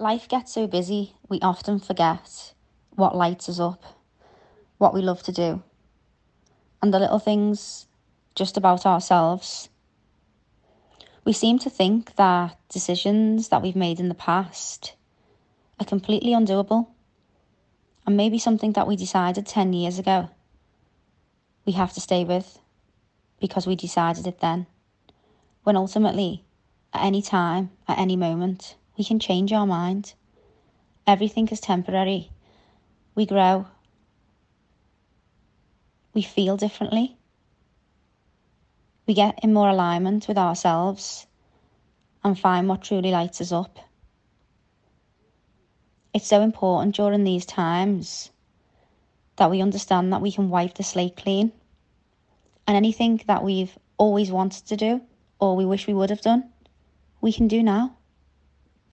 Life gets so busy, we often forget what lights us up, what we love to do, and the little things just about ourselves. We seem to think that decisions that we've made in the past are completely undoable, and maybe something that we decided 10 years ago we have to stay with because we decided it then. When ultimately, at any time, at any moment, we can change our mind. Everything is temporary. We grow. We feel differently. We get in more alignment with ourselves and find what truly lights us up. It's so important during these times that we understand that we can wipe the slate clean and anything that we've always wanted to do or we wish we would have done, we can do now.